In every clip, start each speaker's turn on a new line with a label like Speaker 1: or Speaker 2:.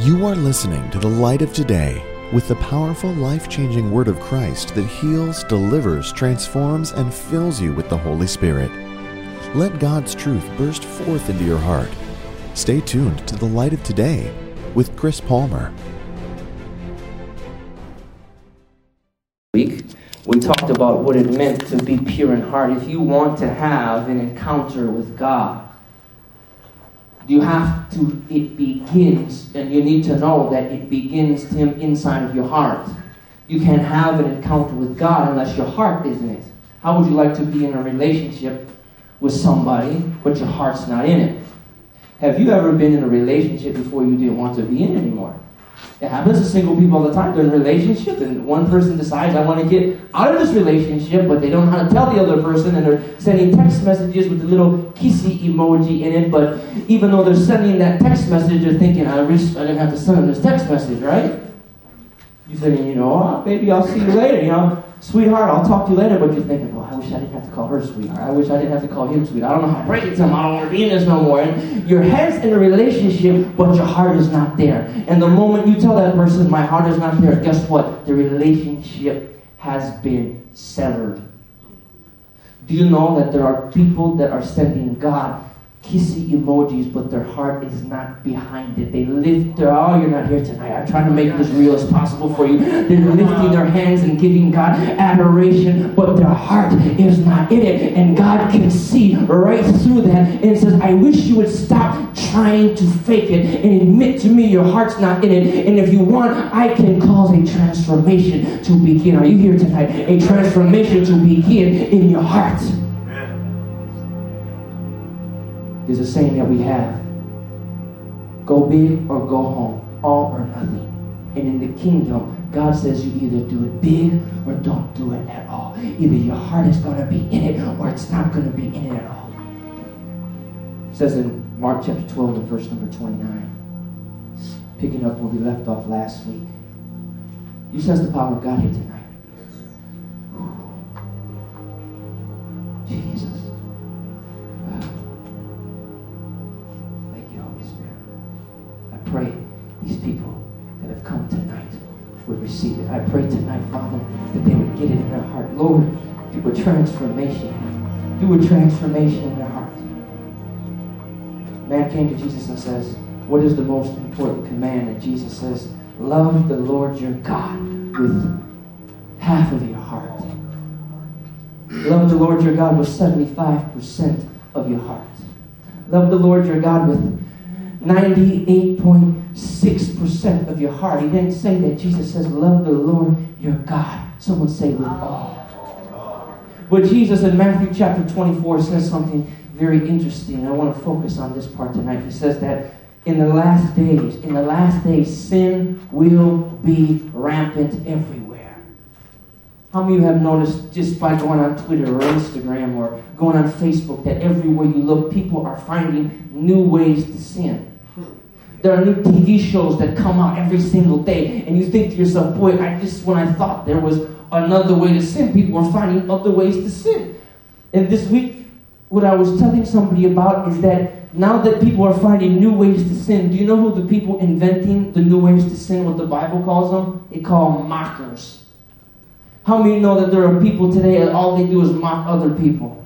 Speaker 1: You are listening to the light of today with the powerful, life changing word of Christ that heals, delivers, transforms, and fills you with the Holy Spirit. Let God's truth burst forth into your heart. Stay tuned to the light of today with Chris Palmer.
Speaker 2: Week, we talked about what it meant to be pure in heart. If you want to have an encounter with God, you have to, it begins, and you need to know that it begins, Tim, inside of your heart. You can't have an encounter with God unless your heart is in it. How would you like to be in a relationship with somebody, but your heart's not in it? Have you ever been in a relationship before you didn't want to be in anymore? It happens to single people all the time. They're in a relationship, and one person decides, I want to get out of this relationship, but they don't know how to tell the other person, and they're sending text messages with a little kissy emoji in it. But even though they're sending that text message, they're thinking, I wish I didn't have to send them this text message, right? You're saying, you know, oh, maybe I'll see you later, you know sweetheart, I'll talk to you later, but you're thinking, well, wish I didn't have to call her sweetheart. I wish I didn't have to call him sweetheart. I don't know how to break it to him. I don't want to be in this no more. And your head's in a relationship, but your heart is not there. And the moment you tell that person, my heart is not there, guess what? The relationship has been severed. Do you know that there are people that are sending God kissy emojis, but their heart is not behind it. They lift their, oh, you're not here tonight. I'm trying to make as real as possible for you. They're lifting their hands and giving God adoration, but their heart is not in it. And God can see right through that and says, I wish you would stop trying to fake it and admit to me your heart's not in it. And if you want, I can cause a transformation to begin. Are you here tonight? A transformation to begin in your heart. There's a saying that we have go big or go home, all or nothing. And in the kingdom, God says you either do it big or don't do it at all. Either your heart is going to be in it or it's not going to be in it at all. It says in Mark chapter 12 and verse number 29, picking up where we left off last week. You sense the power of God here tonight. Jesus. I pray tonight, Father, that they would get it in their heart. Lord, do a transformation. Do a transformation in their heart. Man came to Jesus and says, What is the most important command? And Jesus says, Love the Lord your God with half of your heart. Love the Lord your God with 75% of your heart. Love the Lord your God with 98.6% of your heart. He didn't say that. Jesus says, Love the Lord your God. Someone say, with all. But Jesus in Matthew chapter 24 says something very interesting. I want to focus on this part tonight. He says that in the last days, in the last days, sin will be rampant everywhere. How many of you have noticed just by going on Twitter or Instagram or going on Facebook that everywhere you look, people are finding new ways to sin? There are new TV shows that come out every single day, and you think to yourself, boy, I just, when I thought there was another way to sin, people are finding other ways to sin. And this week, what I was telling somebody about is that now that people are finding new ways to sin, do you know who the people inventing the new ways to sin, what the Bible calls them? They call them mockers. How many know that there are people today that all they do is mock other people?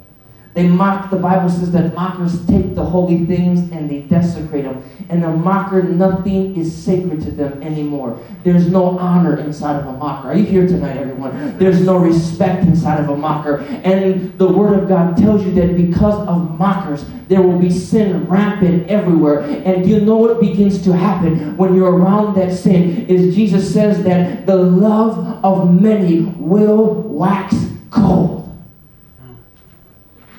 Speaker 2: They mock, the Bible says that mockers take the holy things and they desecrate them. And a mocker, nothing is sacred to them anymore. There's no honor inside of a mocker. Are you here tonight, everyone? There's no respect inside of a mocker. And the Word of God tells you that because of mockers, there will be sin rampant everywhere. And you know what begins to happen when you're around that sin is Jesus says that the love of many will wax cold.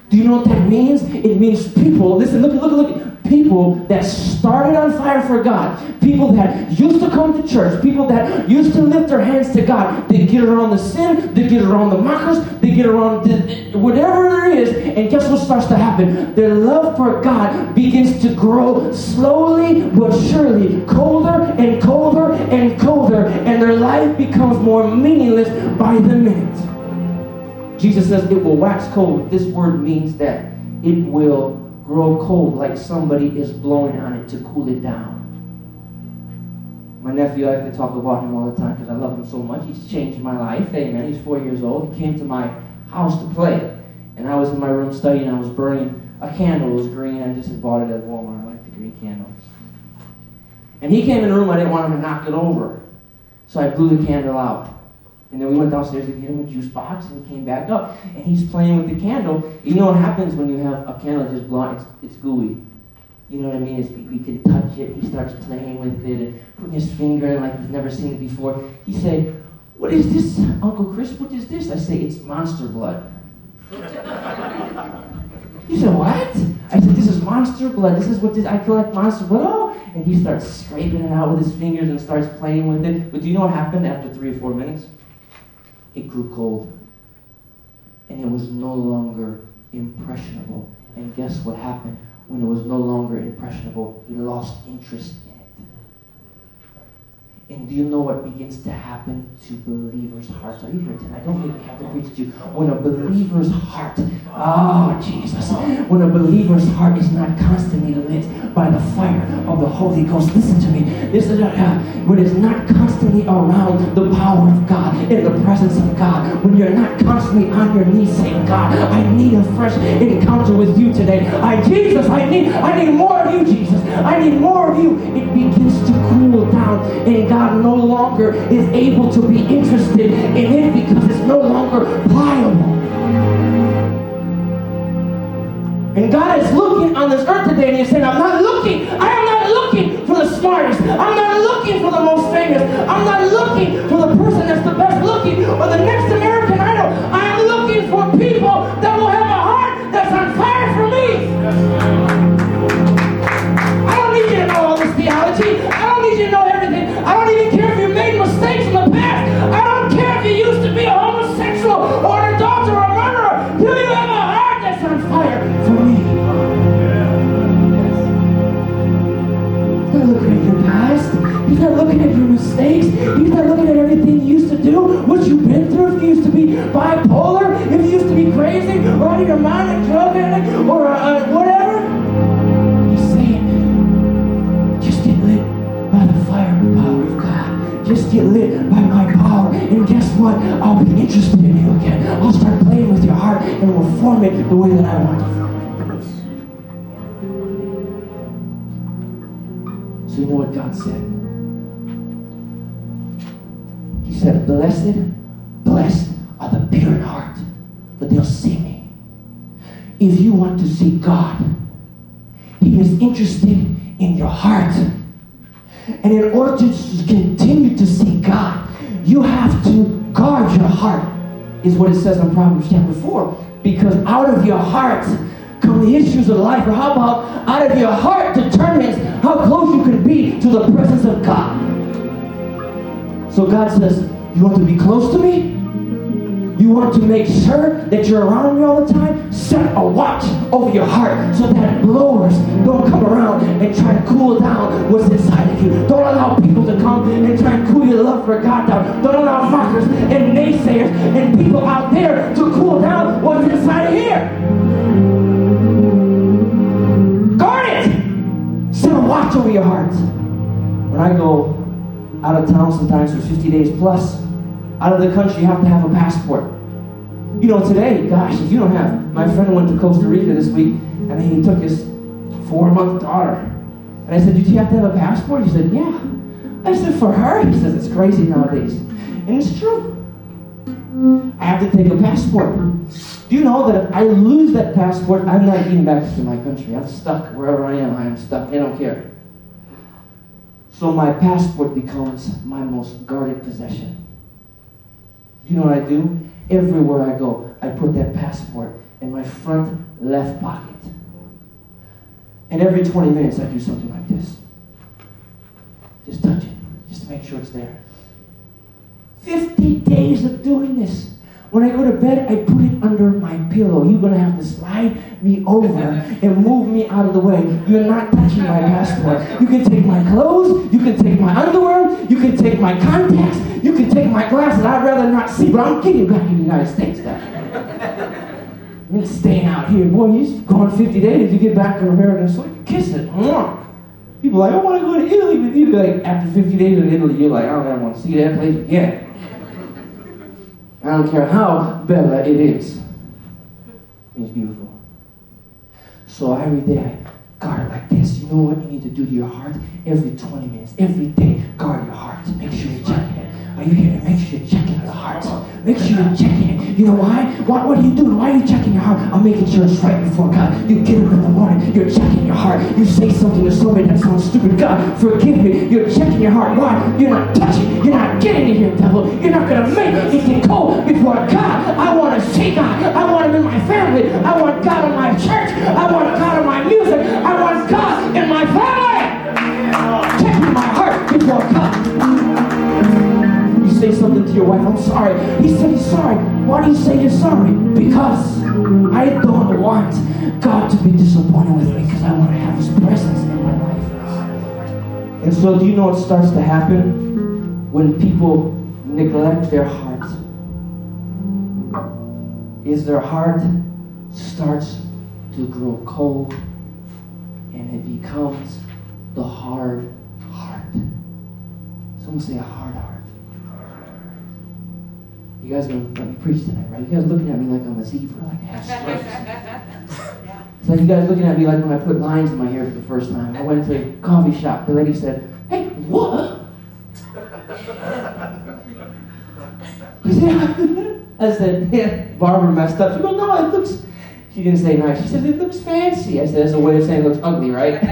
Speaker 2: Do you know what that means? It means people, listen, look, look, look, people that started on fire for God, people that used to come to church, people that used to lift their hands to God, they get around the sin, they get around the mockers, they get around the, whatever there is, and guess what starts to happen? Their love for God begins to grow slowly but surely, colder and colder and colder, and their life becomes more meaningless by the minute. Jesus says it will wax cold. This word means that it will grow cold like somebody is blowing on it to cool it down. My nephew, I like to talk about him all the time because I love him so much. He's changed my life. Amen. He's four years old. He came to my house to play. And I was in my room studying. I was burning a candle. It was green. I just had bought it at Walmart. I like the green candle. And he came in the room. I didn't want him to knock it over. So I blew the candle out. And then we went downstairs to get him a juice box, and he came back up, and he's playing with the candle. You know what happens when you have a candle just blown? It's, it's gooey. You know what I mean? It's, we can touch it. He starts playing with it and putting his finger in like he's never seen it before. He said, "What is this, Uncle Chris? What is this?" I say, "It's monster blood." he said, "What?" I said, "This is monster blood. This is what this, I collect monster blood." Oh, and he starts scraping it out with his fingers and starts playing with it. But do you know what happened after three or four minutes? It grew cold, and it was no longer impressionable. And guess what happened? when it was no longer impressionable, he lost interest. And do you know what begins to happen to believers' hearts? Are you here tonight? Don't make me have to preach to you. When a believer's heart, oh Jesus, when a believer's heart is not constantly lit by the fire of the Holy Ghost, listen to me. This is uh, when it's not constantly around the power of God, in the presence of God, when you're not constantly on your knees saying, God, I need a fresh encounter with you today. I Jesus, I need, I need more of you, Jesus. I need more of you. It begins to cool down, and God God no longer is able to be interested in it because it's no longer pliable. And God is looking on this earth today and He's saying, I'm not looking, I am not looking for the smartest. I'm not looking for the most famous. I'm not looking for the person that's the best looking or the next American Idol. I am looking for people that will have a heart that's on fire for me. What it says in Proverbs chapter 4. Because out of your heart come the issues of life. Or how about out of your heart determines how close you can be to the presence of God. So God says, You want to be close to me? You want to make sure that you're around me all the time? Set a watch over your heart so that blowers don't come around and try to cool down what's inside of you. Don't allow people to come and try and cool your love for God down. Don't allow mockers and naysayers and people out there to cool down what's inside of here. Guard it! Set a watch over your heart. When I go out of town sometimes for 50 days plus, out of the country, you have to have a passport. You know, today, gosh, if you don't have, my friend went to Costa Rica this week, and he took his four-month daughter. And I said, did you have to have a passport? He said, yeah. I said, for her? He says, it's crazy nowadays. And it's true. I have to take a passport. Do you know that if I lose that passport, I'm not getting back to my country. I'm stuck wherever I am. I am stuck. I don't care. So my passport becomes my most guarded possession. Do you know what I do? Everywhere I go, I put that passport in my front left pocket. And every 20 minutes, I do something like this. Just touch it, just to make sure it's there. 50 days of doing this. When I go to bed, I put it under my pillow. You're going to have to slide me over and move me out of the way. You're not touching my passport. You can take my clothes. You can take my underwear. You can take my contacts. You can take my glasses. I'd rather not see, but I'm getting back in the United States. I'm not staying out here. Boy, you're gone 50 days. You get back to America, so you kiss it. People are like, I want to go to Italy with you. Like after 50 days in Italy, you're like, I don't ever want to see that place again. I don't care how bella it is. It's beautiful. So every day I guard like this. You know what you need to do to your heart? Every 20 minutes, every day, guard your heart. Make sure you check it. Are you hearing? Make sure you're checking the heart. Make sure you're checking it. You know why? What, what are you doing? Why are you checking your heart? I'm making sure it's right before God. You get up in the morning, you're checking your heart. You say something to somebody that sounds stupid. God, forgive me. You're checking your heart. Why? You're not touching. You're not getting in here, devil. You're not going to make it. Can go before God. I want to see God. I want Him in my family. I want God in my church. I want God in my music. I want God in my family. Checking my heart before God say something to your wife, I'm sorry. He said he's sorry. Why do you say you're sorry? Because I don't want God to be disappointed with me because I want to have his presence in my life. And so do you know what starts to happen when people neglect their heart? Is their heart starts to grow cold and it becomes the hard heart. Someone say a hard heart. You guys gonna let me preach tonight, right? You guys looking at me like I'm a zebra, like have It's like you guys looking at me like when I put lines in my hair for the first time. I went to a coffee shop. The lady said, "Hey, what?" I said, "Yeah, barber messed up." She goes, "No, it looks." She didn't say nice. She said, "It looks fancy." I said, "That's a way of saying it looks ugly, right?" I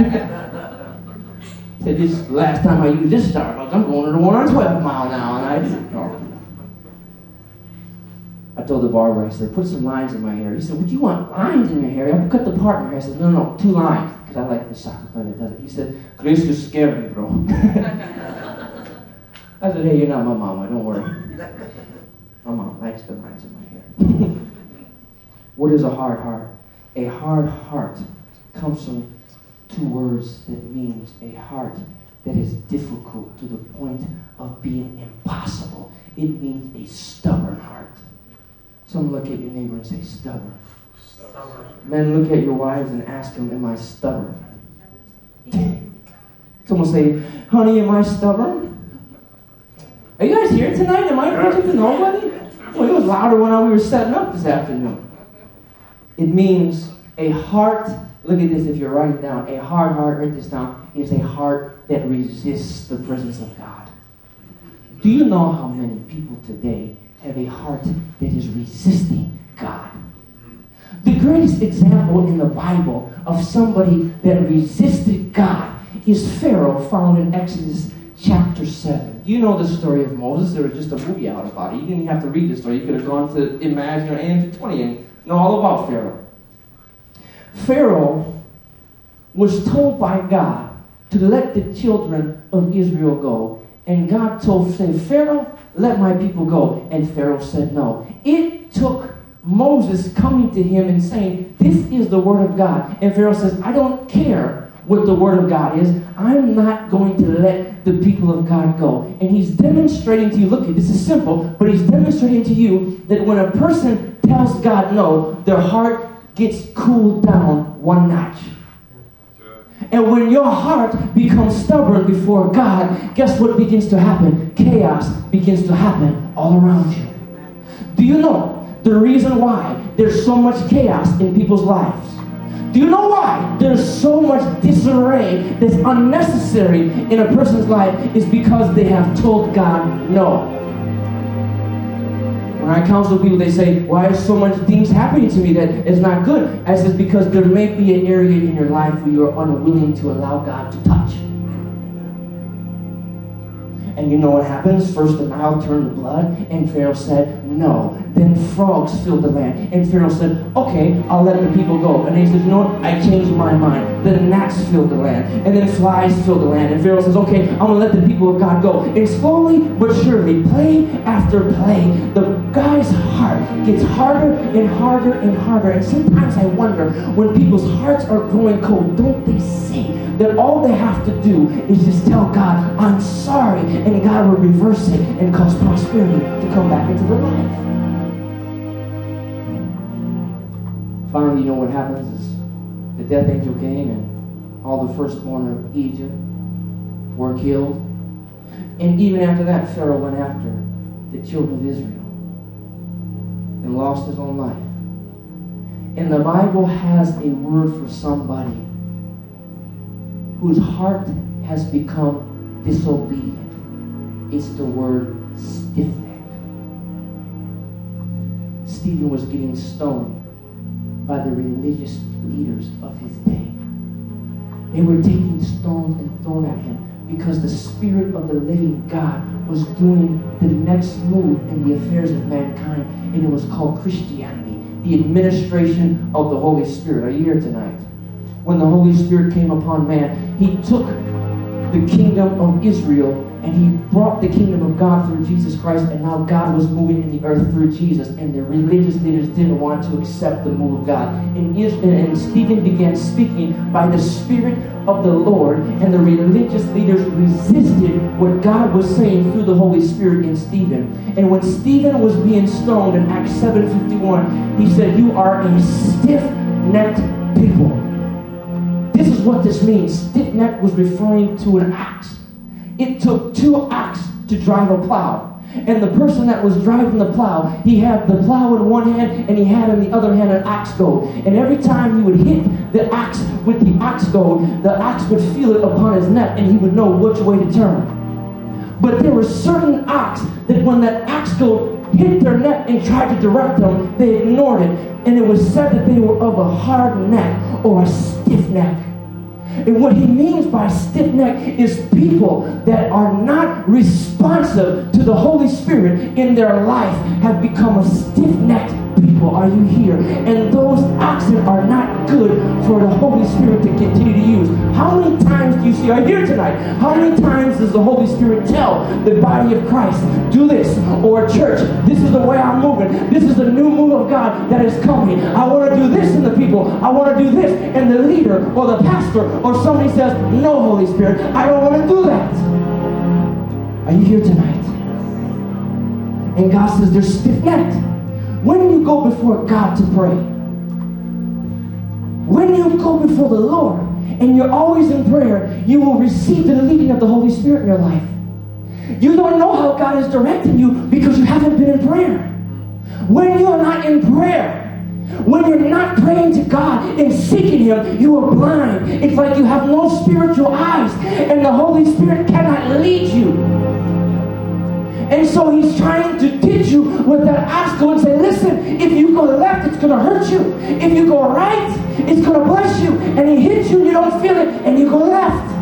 Speaker 2: said, "This last time I used this Starbucks, I'm going to the one on 12 Mile now," and. I told the barber, I said, put some lines in my hair. He said, would you want lines in your hair? I cut the part in my hair. I said, no, no, two lines. Because I like the soccer player that does it. He said, Chris, you scare me, bro. I said, hey, you're not my mama. Don't worry. My mom likes the lines in my hair. what is a hard heart? A hard heart comes from two words that means a heart that is difficult to the point of being impossible. It means a stubborn heart. Some look at your neighbor and say, stubborn. stubborn. Men look at your wives and ask them, Am I stubborn? Someone say, Honey, am I stubborn? Are you guys here tonight? Am I preaching to nobody? Well, it was louder when we were setting up this afternoon. It means a heart, look at this if you're writing down, a hard heart, write this down, is a heart that resists the presence of God. Do you know how many people today have a heart that is resisting God. The greatest example in the Bible of somebody that resisted God is Pharaoh, found in Exodus chapter 7. You know the story of Moses. There was just a movie out about it. You didn't have to read the story. You could have gone to Emagine or AMC 20 and know all about Pharaoh. Pharaoh was told by God to let the children of Israel go. And God told Pharaoh, let my people go. And Pharaoh said no. It took Moses coming to him and saying, This is the word of God. And Pharaoh says, I don't care what the word of God is. I'm not going to let the people of God go. And he's demonstrating to you, look, this is simple, but he's demonstrating to you that when a person tells God no, their heart gets cooled down one notch. And when your heart becomes stubborn before God, guess what begins to happen? Chaos begins to happen all around you. Do you know the reason why there's so much chaos in people's lives? Do you know why there's so much disarray that's unnecessary in a person's life? Is because they have told God no. When I counsel people, they say, why is so much things happening to me that is not good? I says, because there may be an area in your life where you are unwilling to allow God to touch. And you know what happens? First the Nile turned to blood, and Pharaoh said, No. Then frogs filled the land. And Pharaoh said, Okay, I'll let the people go. And he says, what? I changed my mind. Then gnats filled the land. And then flies filled the land. And Pharaoh says, Okay, I'm going to let the people of God go. And slowly but surely, play after play, the guy's heart gets harder and harder and harder. And sometimes I wonder when people's hearts are growing cold, don't they see that all they have to do is just tell God, I'm sorry, and God will reverse it and cause prosperity to come back into their life. Finally, you know what happens is the death angel came and all the firstborn of Egypt were killed. And even after that, Pharaoh went after the children of Israel and lost his own life. And the Bible has a word for somebody whose heart has become disobedient. It's the word stiff necked. Stephen was getting stoned by the religious leaders of his day. They were taking stones and throwing at him because the Spirit of the living God was doing the next move in the affairs of mankind, and it was called Christianity, the administration of the Holy Spirit. Are you here tonight? When the Holy Spirit came upon man, he took the kingdom of Israel and he brought the kingdom of God through Jesus Christ, and now God was moving in the earth through Jesus, and the religious leaders didn't want to accept the move of God. And, and Stephen began speaking by the Spirit of the Lord, and the religious leaders resisted what God was saying through the Holy Spirit in Stephen. And when Stephen was being stoned in Acts 7.51, he said, You are a stiff-necked people. This is what this means. Stiff-necked was referring to an axe it took two ox to drive a plow. And the person that was driving the plow, he had the plow in one hand and he had in the other hand an ox goad. And every time he would hit the ox with the ox goad, the ox would feel it upon his neck and he would know which way to turn. But there were certain ox that when that ox goad hit their neck and tried to direct them, they ignored it. And it was said that they were of a hard neck or a stiff neck. And what he means by stiff neck is people that are not responsive to the Holy Spirit in their life have become a stiff necked people. Are you here? And those oxen are not good for the Holy Spirit to continue to use. How many times do you see, are you here tonight? How many times does the Holy Spirit tell the body of Christ, do this? Or church, this is the way I'm moving. This is the new move of God that is coming. I want to do this in the people. I want to do this. And the leader or the pastor or somebody says, no, Holy Spirit, I don't want to do that. Are you here tonight? And God says they're stiff-necked. When you go before God to pray, when you go before the Lord and you're always in prayer, you will receive the leading of the Holy Spirit in your life. You don't know how God is directing you because you haven't been in prayer. When you are not in prayer, when you're not praying to God and seeking Him, you are blind. It's like you have no spiritual eyes, and the Holy Spirit cannot lead you. And so he's trying to teach you with that obstacle and say, listen, if you go left, it's going to hurt you. If you go right, it's going to bless you. And he hits you and you don't feel it, and you go left.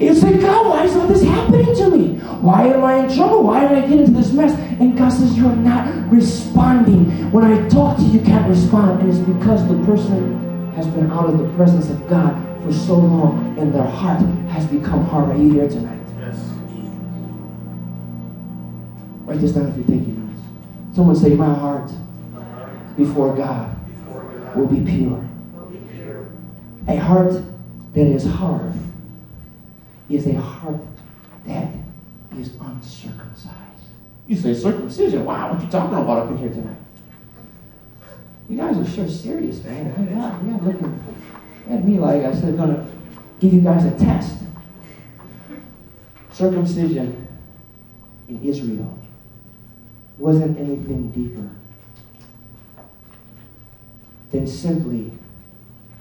Speaker 2: You say, God, why is all this happening to me? Why am I in trouble? Why did I get into this mess? And God says, You're not responding. When I talk to you, you can't respond. And it's because the person has been out of the presence of God for so long and their heart has become hard. Are you here tonight? Write this down if you're taking notes. Someone say, My heart before God will be pure. A heart that is hard is a heart that is uncircumcised. You say circumcision. Wow, what you talking about up in here tonight? You guys are sure serious, man. Yeah, yeah, looking at me like I said, gonna give you guys a test. Circumcision in Israel wasn't anything deeper than simply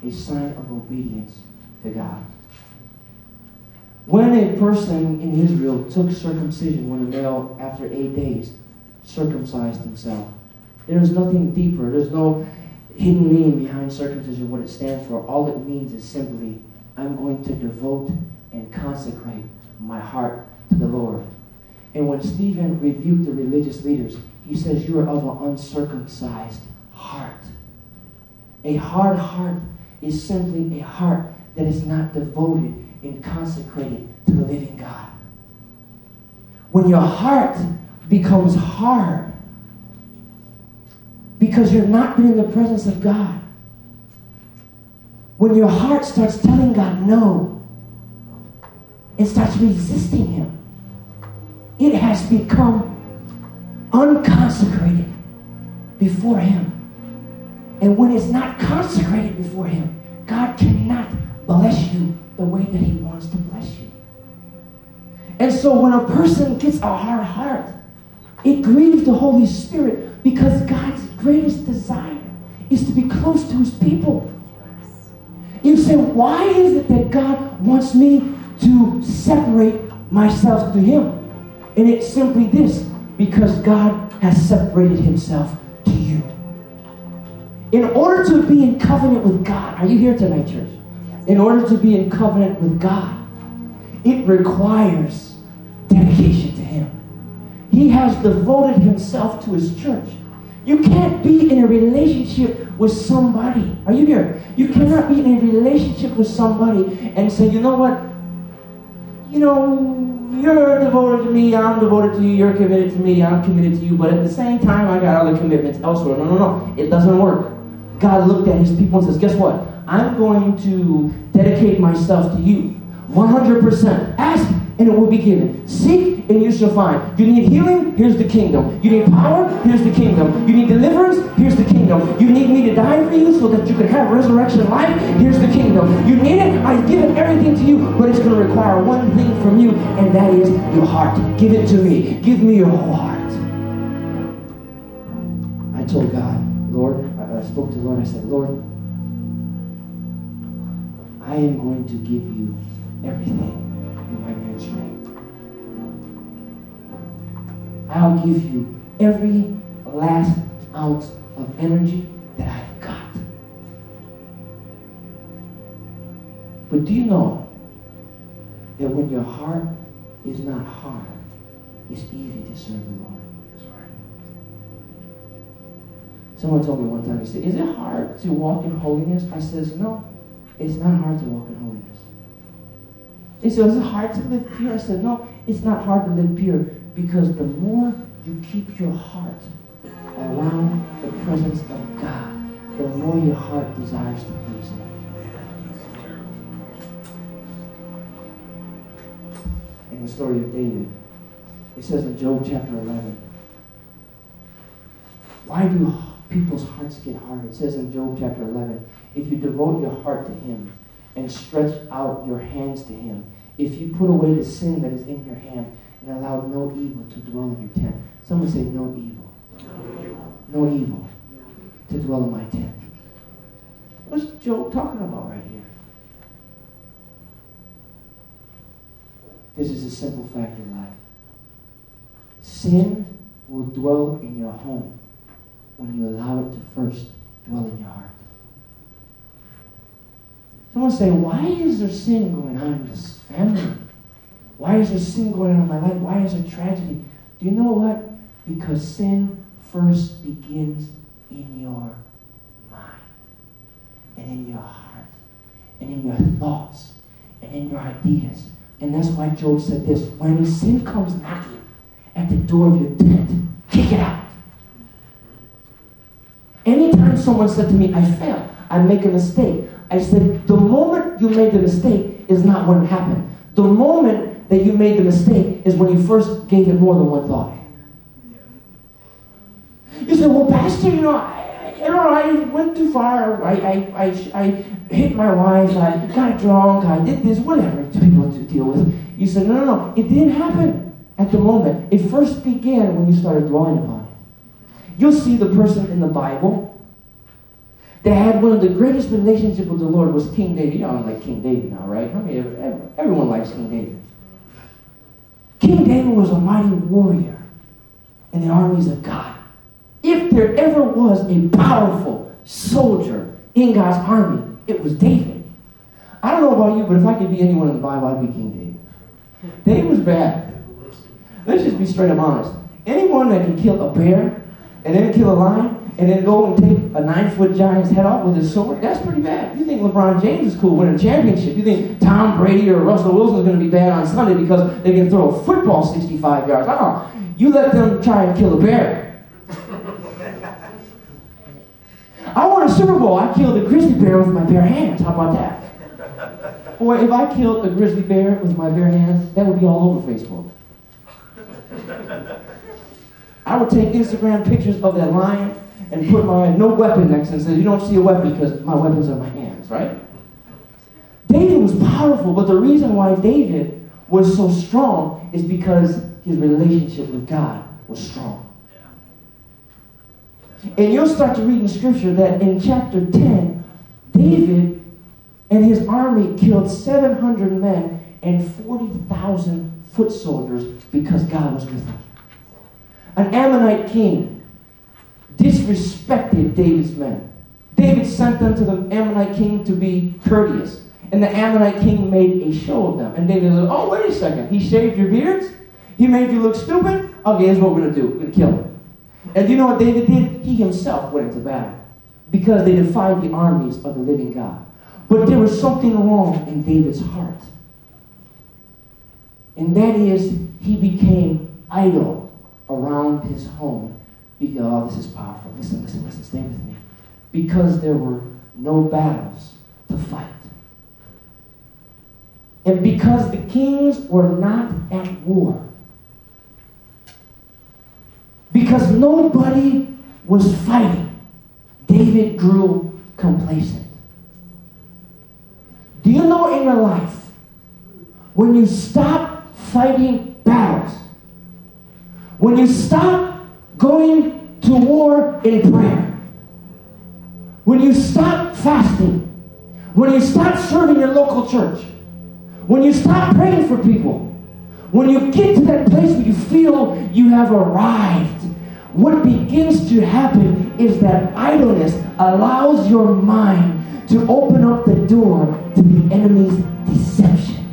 Speaker 2: a sign of obedience to God. When a person in Israel took circumcision, when a male, after eight days, circumcised himself, there's nothing deeper. There's no hidden meaning behind circumcision, what it stands for. All it means is simply, I'm going to devote and consecrate my heart to the Lord. And when Stephen rebuked the religious leaders, he says, You are of an uncircumcised heart. A hard heart is simply a heart that is not devoted and consecrated to the living God. When your heart becomes hard because you're not been in the presence of God, when your heart starts telling God no and starts resisting Him, it has become unconsecrated before Him. And when it's not consecrated before Him, God cannot bless you the way that He wants to bless you. And so when a person gets a hard heart, it grieves the Holy Spirit because God's greatest desire is to be close to His people. You say, why is it that God wants me to separate myself to Him? And it's simply this because God has separated Himself to you. In order to be in covenant with God, are you here tonight, church? In order to be in covenant with God, it requires dedication to Him. He has devoted Himself to His church. You can't be in a relationship with somebody. Are you here? You cannot be in a relationship with somebody and say, you know what? You know, you're devoted to me, I'm devoted to you, you're committed to me, I'm committed to you, but at the same time, I got other commitments elsewhere. No, no, no. It doesn't work. God looked at his people and says, guess what? I'm going to dedicate myself to you. 100%. Ask and it will be given. Seek and you shall find. You need healing? Here's the kingdom. You need power? Here's the kingdom. You need deliverance? Here's the kingdom. You need me to die for you so that you can have resurrection life? Here's the kingdom. You need it? I've given everything to you, but it's going to require one thing from you, and that is your heart. Give it to me. Give me your whole heart. I told God, Lord, I spoke to the Lord. I said, Lord, I am going to give you everything I'll give you every last ounce of energy that I've got. But do you know that when your heart is not hard, it's easy to serve the Lord? Someone told me one time, he said, Is it hard to walk in holiness? I says, No, it's not hard to walk in holiness. He said, Is it hard to live pure? I said, No, it's not hard to live pure because the more you keep your heart around the presence of God, the more your heart desires to please Him. In the story of David, it says in Job chapter 11, why do people's hearts get hard? It says in Job chapter 11, if you devote your heart to Him and stretch out your hands to Him, if you put away the sin that is in your hand and allow no evil to dwell in your tent. Someone say, no evil. No evil to dwell in my tent. What's Job talking about right here? This is a simple fact in life. Sin will dwell in your home when you allow it to first dwell in your heart. Someone say, why is there sin going on in this family? Why is there sin going on in my life? Why is there tragedy? Do you know what? Because sin first begins in your mind and in your heart and in your thoughts and in your ideas. And that's why Job said this when sin comes knocking at the door of your tent, kick it out. Anytime someone said to me, I fail, I make a mistake, I said, the moment you made the mistake is not when it happened. The moment that you made the mistake is when you first gave it more than one thought. You say, well, Pastor, you know, I, you know, I went too far. I, I, I, I hit my wife. I got drunk. I did this, whatever people to deal with. You said, no, no, no. It didn't happen at the moment. It first began when you started dwelling upon it. You'll see the person in the Bible that had one of the greatest relationships with the Lord was King David. You know, like King David now, right? I mean, everyone likes King David. King David was a mighty warrior in the armies of God. If there ever was a powerful soldier in God's army, it was David. I don't know about you, but if I could be anyone in the Bible, I'd be King David. David was bad. Let's just be straight up honest. Anyone that can kill a bear and then kill a lion and then go and take a nine foot giant's head off with his sword, that's pretty bad. You think LeBron James is cool winning a championship. You think Tom Brady or Russell Wilson is going to be bad on Sunday because they can throw a football 65 yards. Oh, you let them try and kill a bear. I won a Super Bowl. I killed a grizzly bear with my bare hands. How about that? Boy, if I killed a grizzly bear with my bare hands, that would be all over Facebook. I would take Instagram pictures of that lion and put my no weapon next and says, You don't see a weapon because my weapons are my hands, right? David was powerful, but the reason why David was so strong is because his relationship with God was strong. And you'll start to read in Scripture that in chapter 10, David and his army killed 700 men and 40,000 foot soldiers because God was with them. An Ammonite king disrespected David's men. David sent them to the Ammonite king to be courteous. And the Ammonite king made a show of them. And David said, Oh, wait a second. He shaved your beards? He made you look stupid? Okay, here's what we're going to do. We're going to kill him. And you know what David did? He himself went into battle because they defied the armies of the living God. But there was something wrong in David's heart. And that is, he became idle around his home. Because, oh, this is powerful. Listen, listen, listen, stay with me. Because there were no battles to fight. And because the kings were not at war. Because nobody was fighting, David grew complacent. Do you know in your life, when you stop fighting battles, when you stop going to war in prayer, when you stop fasting, when you stop serving your local church, when you stop praying for people, when you get to that place where you feel you have arrived, what begins to happen is that idleness allows your mind to open up the door to the enemy's deception.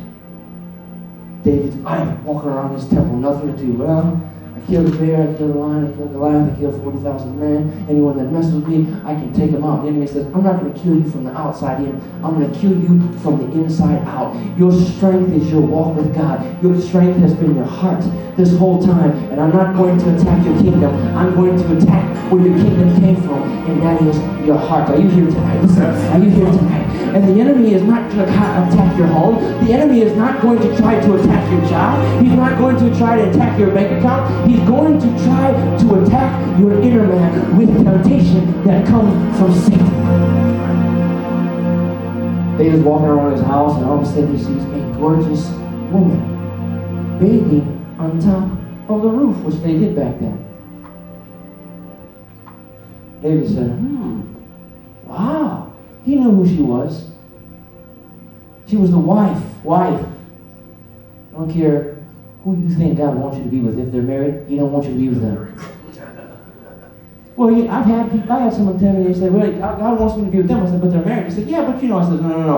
Speaker 2: David's idle, walking around his temple, nothing to do. Well, killed a bear, I killed a lion, I killed a lion, I killed 40,000 men. Anyone that messes with me, I can take them out. The enemy says, I'm not going to kill you from the outside in. I'm going to kill you from the inside out. Your strength is your walk with God. Your strength has been your heart this whole time. And I'm not going to attack your kingdom. I'm going to attack where your kingdom came from, and that is your heart. Are you here tonight? Are you here tonight? And the enemy is not going to attack your home. The enemy is not going to try to attack your job. He's not going to try to attack your bank account. He's going to try to attack your inner man with temptation that comes from Satan. David's walking around his house, and all of a sudden he sees a gorgeous woman bathing on top of the roof, which they did back then. David said, hmm, wow. He knew who she was. She was the wife. Wife. I don't care who you think God wants you to be with. If they're married, He don't want you to be with them. Well, I've had people, I had someone tell me, they said, well, God wants me to be with them. I said, but they're married. He said, yeah, but you know. I said, no, no, no.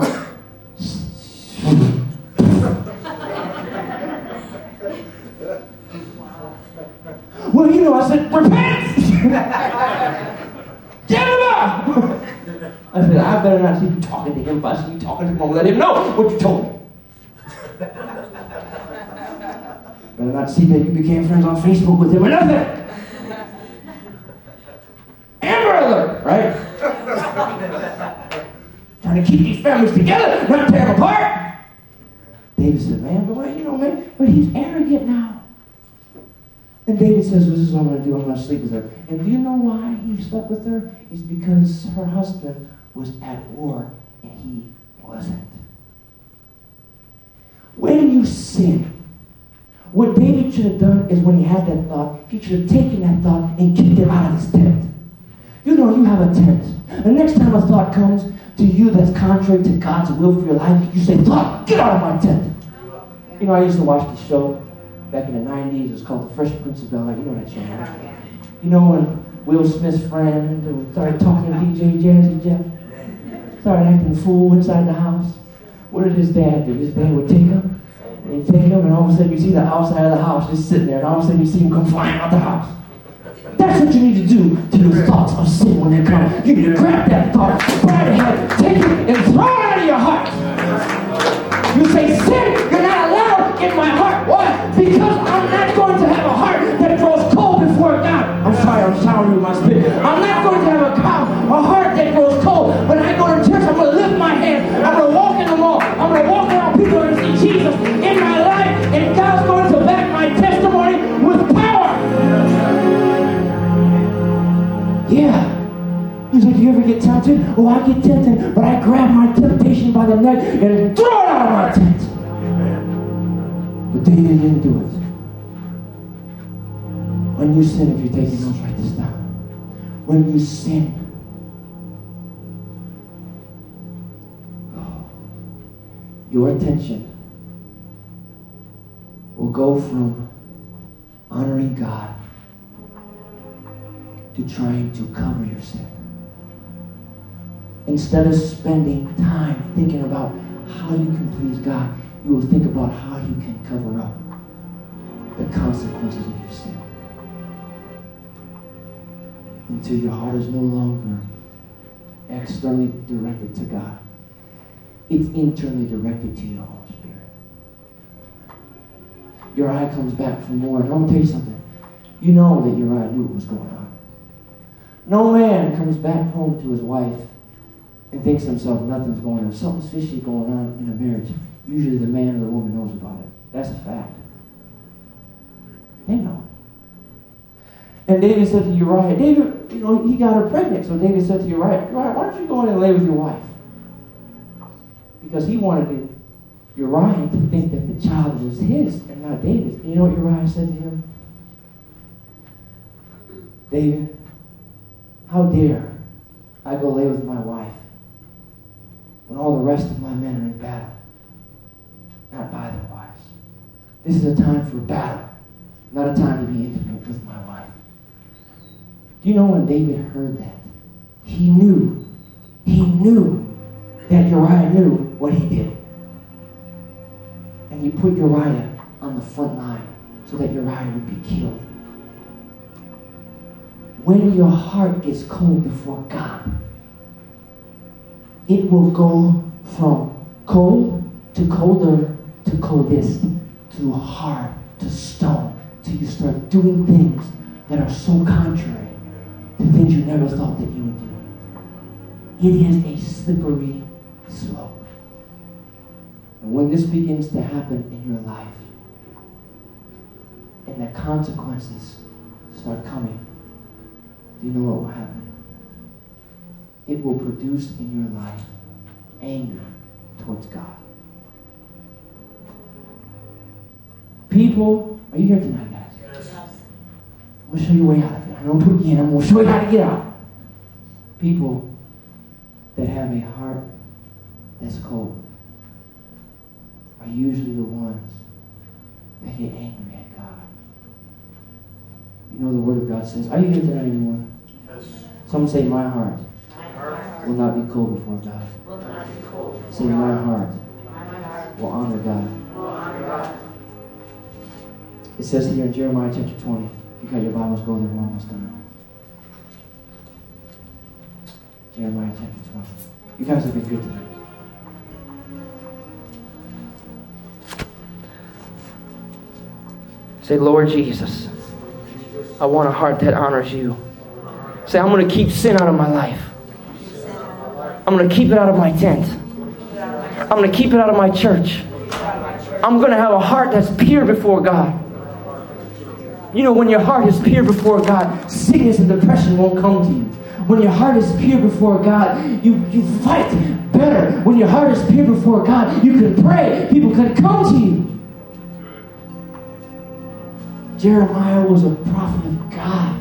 Speaker 2: well, you know, I said, repent! Get him up! I better not see you talking to him. If I see you talking to him, I'll let him know what you told me. better not see that you became friends on Facebook with him or nothing. Amber alert, right? Trying to keep these families together, not tear them apart. David said, man, but wait, you know, man, but he's arrogant now. And David says, well, this is what I'm going to do. I'm going to sleep with her. And do you know why he slept with her? It's because her husband was at war and he wasn't. When you sin, what David should have done is when he had that thought, he should have taken that thought and kicked it out of his tent. You know, you have a tent. The next time a thought comes to you that's contrary to God's will for your life, you say, Thought, get out of my tent. You know, I used to watch the show back in the 90s. It was called The Fresh Prince of Bel-Air. You know that show, right? You know when Will Smith's friend started talking to DJ Jazzy Jeff? Started acting fool inside the house. What did his dad do? His dad would take him, and he'd take him, and all of a sudden you see the outside of the house just sitting there, and all of a sudden you see him come flying out the house. That's what you need to do to the thoughts of sin when they come. You need to grab that thought, grab it ahead, take it, and throw it out of your heart. You say, sin, you're not allowed in my heart. Why? Because I'm not going to have a heart Oh, I get tempted, but I grab my temptation by the neck and throw it out of my tent. But David didn't do it. When you sin, if you're taking notes, write this down. When you sin, your attention will go from honoring God to trying to cover your sin. Instead of spending time thinking about how you can please God, you will think about how you can cover up the consequences of your sin. Until your heart is no longer externally directed to God. It's internally directed to your Holy Spirit. Your eye comes back for more. And I'm going to tell you something. You know that your eye knew what was going on. No man comes back home to his wife and thinks to himself nothing's going on. Something's fishy going on in a marriage. Usually the man or the woman knows about it. That's a fact. They know. And David said to Uriah, David, you know, he got her pregnant. So David said to Uriah, Uriah, why don't you go in and lay with your wife? Because he wanted Uriah to think that the child was his and not David's. And you know what Uriah said to him? David, how dare I go lay with my wife when all the rest of my men are in battle, not by their wives? This is a time for battle, not a time to be intimate with my wife. Do you know when David heard that? He knew, he knew that Uriah knew what he did. And he put Uriah on the front line so that Uriah would be killed. When your heart gets cold before God, it will go from cold to colder to coldest to hard to stone till you start doing things that are so contrary to things you never thought that you would do. It is a slippery slope. And when this begins to happen in your life, and the consequences start coming, do you know what will happen? It will produce in your life anger towards God. People, are you here tonight, guys? Yes. I'm going to show you a way out of it. I don't put you in. I'm going to show you how to get out. People that have a heart that's cold are usually the ones that get angry at God. You know the Word of God says, Are you here tonight, everyone? Yes. Someone say, my heart will not be cold before God. Say, My heart, will honor God. It says here in Jeremiah chapter 20, if you got your Bibles, go there, we're almost done. Jeremiah chapter 20. You guys have been good tonight. Say, Lord Jesus, I want a heart that honors you. Say, I'm going to keep sin out of my life. I'm going to keep it out of my tent. I'm going to keep it out of my church. I'm going to have a heart that's pure before God. You know, when your heart is pure before God, sickness and depression won't come to you. When your heart is pure before God, you, you fight better. When your heart is pure before God, you can pray. People can come to you. Jeremiah was a prophet of God.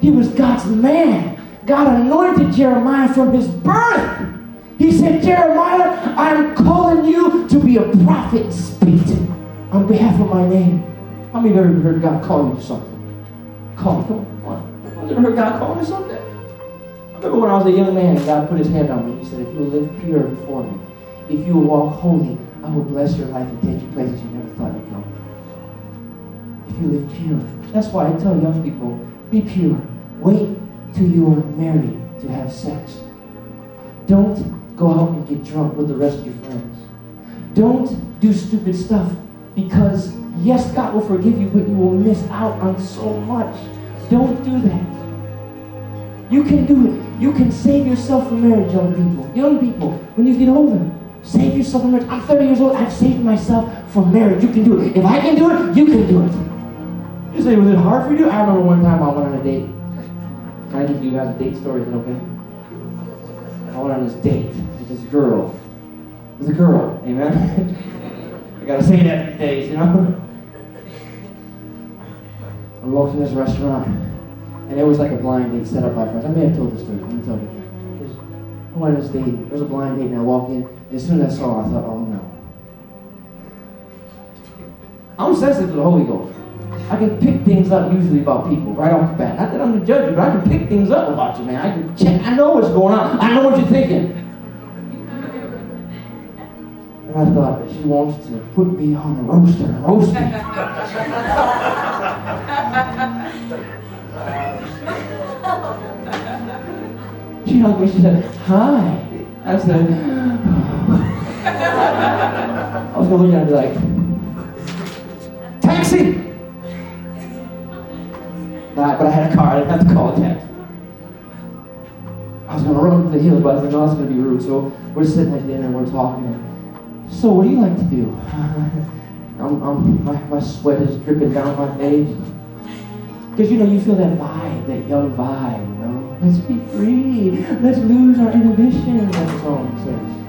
Speaker 2: He was God's man. God anointed Jeremiah from his birth. He said, Jeremiah, I'm calling you to be a prophet. Speak on behalf of my name. How many of you ever heard God call you to something? Call, come on. Have you ever heard God call to something? I remember when I was a young man and God put his hand on me. He said, if you live pure before me, if you walk holy, I will bless your life and take you places you never thought you'd go If you live pure. That's why I tell young people, be pure. Wait till you are married to have sex. Don't go out and get drunk with the rest of your friends. Don't do stupid stuff because, yes, God will forgive you, but you will miss out on so much. Don't do that. You can do it. You can save yourself from marriage, young people. Young people, when you get older, save yourself from marriage. I'm 30 years old. I've saved myself from marriage. You can do it. If I can do it, you can do it. You say, was it hard for you? I remember one time I went on a date. I give you guys a date story? Is it okay? I went on this date with this girl. With a girl, amen? I gotta say that these days, you know? I walked in this restaurant, and it was like a blind date set up by friends. I may have told this story. Let me tell you. I went on this date. It was a blind date, and I walked in. And as soon as I saw her, I thought, oh no. I'm sensitive to the Holy Ghost. I can pick things up usually about people right off the bat. Not that I'm the judge, you, but I can pick things up about you, man. I can check. I know what's going on. I know what you're thinking. And I thought, she wants to put me on a roaster and roast me. she hugged me. She said, "Hi." I said, I was gonna look at her and be like, "Taxi!" But I had a car. I didn't have to call a taxi. I was gonna run to the hills, but I said, "No, that's gonna be rude." So we're sitting at dinner and we're talking. So, what do you like to do? I'm, I'm, my, my sweat is dripping down my face. Because, you know, you feel that vibe, that young vibe, you know? Let's be free. Let's lose our inhibitions, the song says.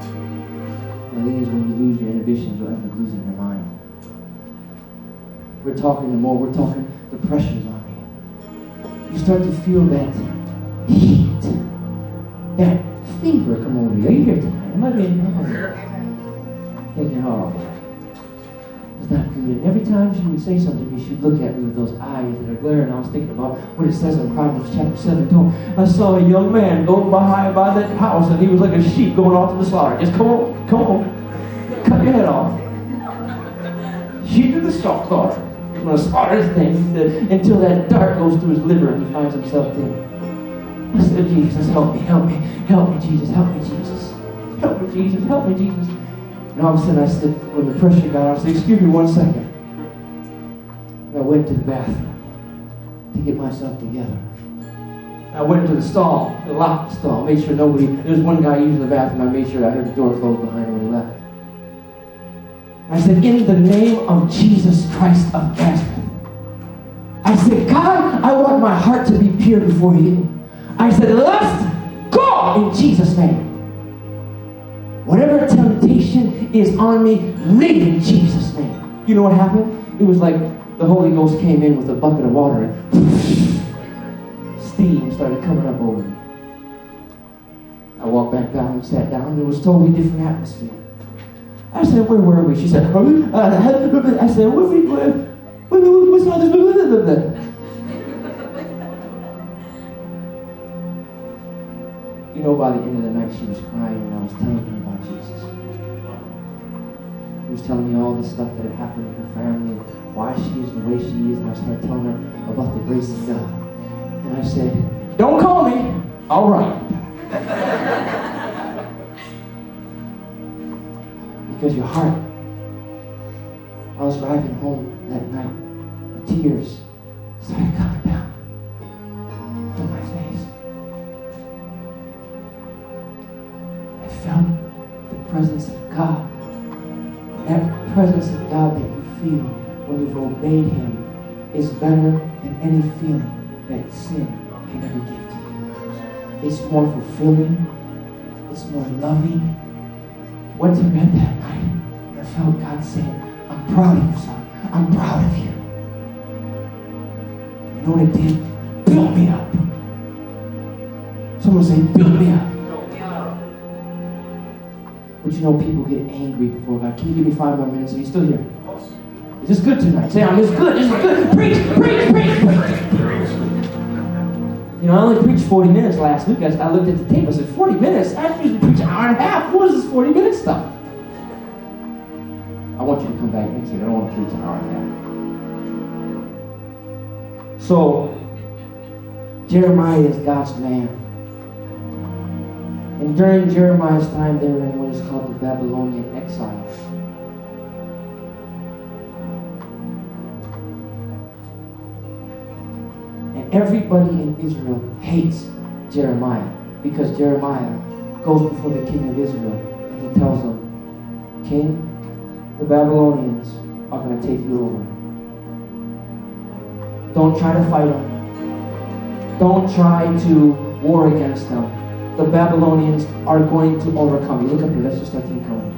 Speaker 2: The thing is, when you lose your inhibitions, you'll end up losing your mind. We're talking the more, we're talking the pressures. You start to feel that heat, that fever come over you. Are you here tonight? Am I being thinking, oh, it's not good. And every time she would say something she'd look at me with those eyes that are glaring. I was thinking about what it says in Proverbs chapter 7. I saw a young man go by by that house, and he was like a sheep going off to the slaughter. Just come on, come on, cut your head off. Sheep to the slaughter. He's going to slaughter his thing until that dart goes through his liver and he finds himself dead. I said, Jesus, help me, help me, help me, Jesus, help me, Jesus. Help me, Jesus, help me, Jesus. And all of a sudden I said, when the pressure got on, I said, excuse me one second. And I went to the bathroom to get myself together. I went into the stall, the locked stall, made sure nobody, there was one guy using the bathroom, I made sure I heard the door close behind him when he left. I said, in the name of Jesus Christ of Nazareth. I said, God, I want my heart to be pure before you. I said, let's go in Jesus' name. Whatever temptation is on me, leave in Jesus' name. You know what happened? It was like the Holy Ghost came in with a bucket of water and steam started coming up over me. I walked back down and sat down. It was totally different atmosphere. I said, where were we? She said, uh, I said, what we, what's all this? You know, by the end of the night, she was crying and I was telling her about Jesus. She was telling me all the stuff that had happened in her family and why she is the way she is. And I started telling her about the grace of God. And I said, Don't call me. All right. Because your heart. I was driving home that night. The tears started coming down from my face. I felt the presence of God. That presence of God that you feel when you've obeyed Him is better than any feeling that sin can ever give to you. It's more fulfilling. It's more loving. Went to bed that night and I felt God saying, I'm proud of you, son. I'm proud of you. You know what it did? Built me up. Someone say, build me up. But you know, people get angry before God. Can you give me five more minutes? Are you still here? Is this good tonight? Say, I'm this good. This is good. Preach, preach, preach, preach. You know, I only preached 40 minutes last week. I, I looked at the tape. I said, 40 minutes? I usually hour and a half. What is this 40 minute stuff? I want you to come back next week. I don't want to preach an hour and a half. So, Jeremiah is God's man. And during Jeremiah's time, they were in what is called the Babylonian exile. And everybody in Israel hates Jeremiah because Jeremiah goes before the king of Israel and he tells him, King, the Babylonians are going to take you over. Don't try to fight them. Don't try to war against them. the Babylonians are going to overcome you. Look up here. Let's just start keep coming.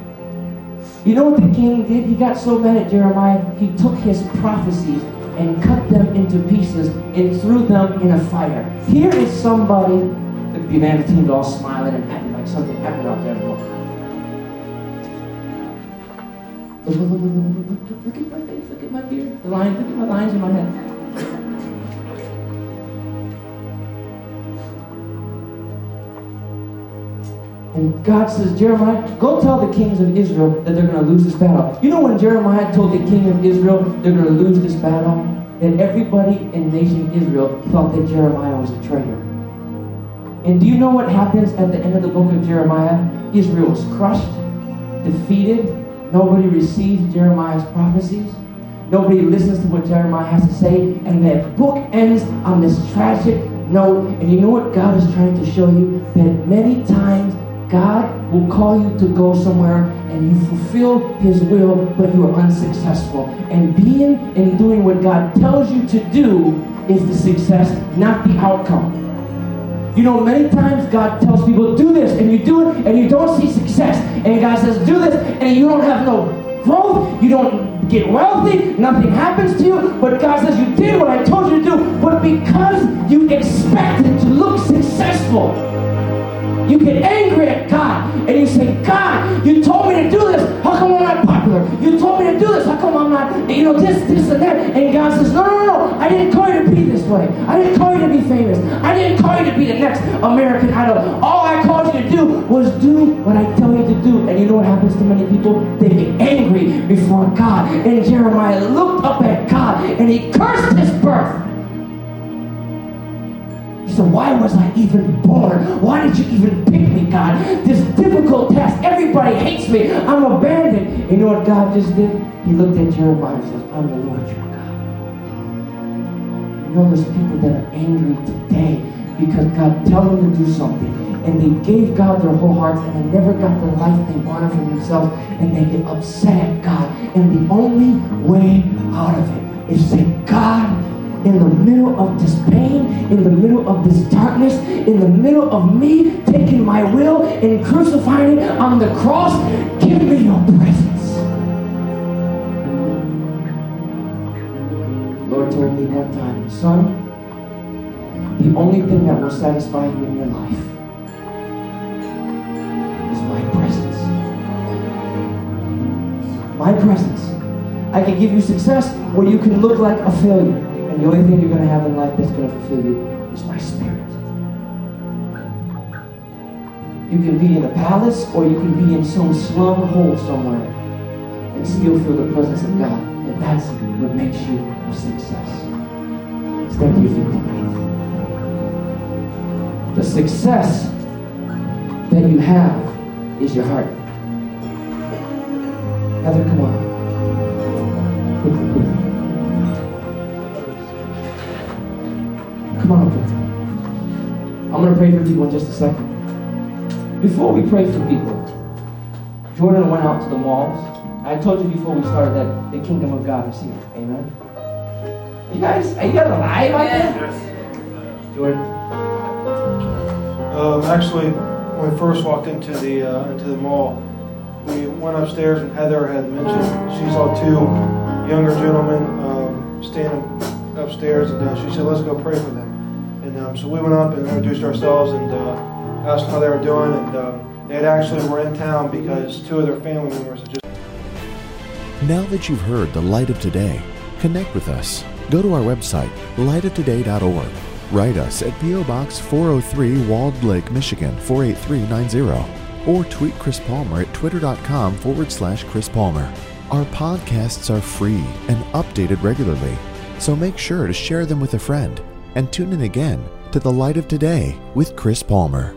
Speaker 2: You know what the king did? He got so mad at Jeremiah, he took his prophecies and cut them into pieces and threw them in a fire. Here is somebody, the evangelist team's all smiling and like something happened out there. Look, look, look, look, look, at my face, look at my beard, the lines, look at my lines in my head. And God says, Jeremiah, go tell the kings of Israel that they're going to lose this battle. You know when Jeremiah told the king of Israel they're going to lose this battle? That everybody in nation Israel thought that Jeremiah was a traitor. And do you know what happens at the end of the book of Jeremiah? Israel was crushed, defeated. Nobody receives Jeremiah's prophecies. Nobody listens to what Jeremiah has to say. And that book ends on this tragic note. And you know what God is trying to show you? That many times God will call you to go somewhere and you fulfill His will, but you are unsuccessful. And being and doing what God tells you to do is the success, not the outcome. You know, many times God tells people, do this, and you do it, and you don't see success. And God says, do this, and you don't have no growth, you don't get wealthy, nothing happens to you, but God says, you did what I told you to do. But because you expected to look successful, you get angry at God and you say, God, you told me to do this. How come I'm not popular? You told me to do this. How come I'm not, you know, this, this, and that? And God says, no, no, no. I didn't call you to be this way. I didn't call you to be famous. I didn't call you to be the next American Idol. All I called you to do was do what I tell you to do. And you know what happens to many people? They get angry before God. And Jeremiah looked up at God and he cursed his birth. Said, Why was I even born? Why did you even pick me, God? This difficult task. Everybody hates me. I'm abandoned. You know what God just did? He looked at Jeremiah and says, I'm the Lord your God. You know, there's people that are angry today because God tell them to do something. And they gave God their whole hearts and they never got the life they wanted for themselves. And they get upset at God. And the only way out of it is to say, God, in the middle of this pain, in the middle of this darkness, in the middle of me taking my will and crucifying it on the cross, give me your presence. Lord told me one time, son, the only thing that will satisfy you in your life is my presence. My presence. I can give you success where you can look like a failure. And the only thing you're going to have in life that's going to fulfill you is my spirit. You can be in a palace or you can be in some slum hole somewhere and still feel the presence of God. And that's what makes you a success. To your feet. The success that you have is your heart. Heather, come on. Going to pray for people in just a second. Before we pray for people, Jordan went out to the malls. I told you before we started that the kingdom of God is here. Amen. You guys, are you guys alive out there? Jordan.
Speaker 3: Um, actually, when we first walked into the uh, into the mall, we went upstairs and Heather had mentioned she saw two younger gentlemen um, standing upstairs, and uh, she said, "Let's go pray for them." And um, so we went up and introduced ourselves and uh, asked how they were doing, and um, they actually were in town because two of their family members had just.
Speaker 1: Now that you've heard the light of today, connect with us. Go to our website, lightoftoday.org. Write us at P.O. Box 403 Walled Lake, Michigan 48390. Or tweet Chris Palmer at twitter.com forward slash Chris Palmer. Our podcasts are free and updated regularly, so make sure to share them with a friend and tune in again to The Light of Today with Chris Palmer.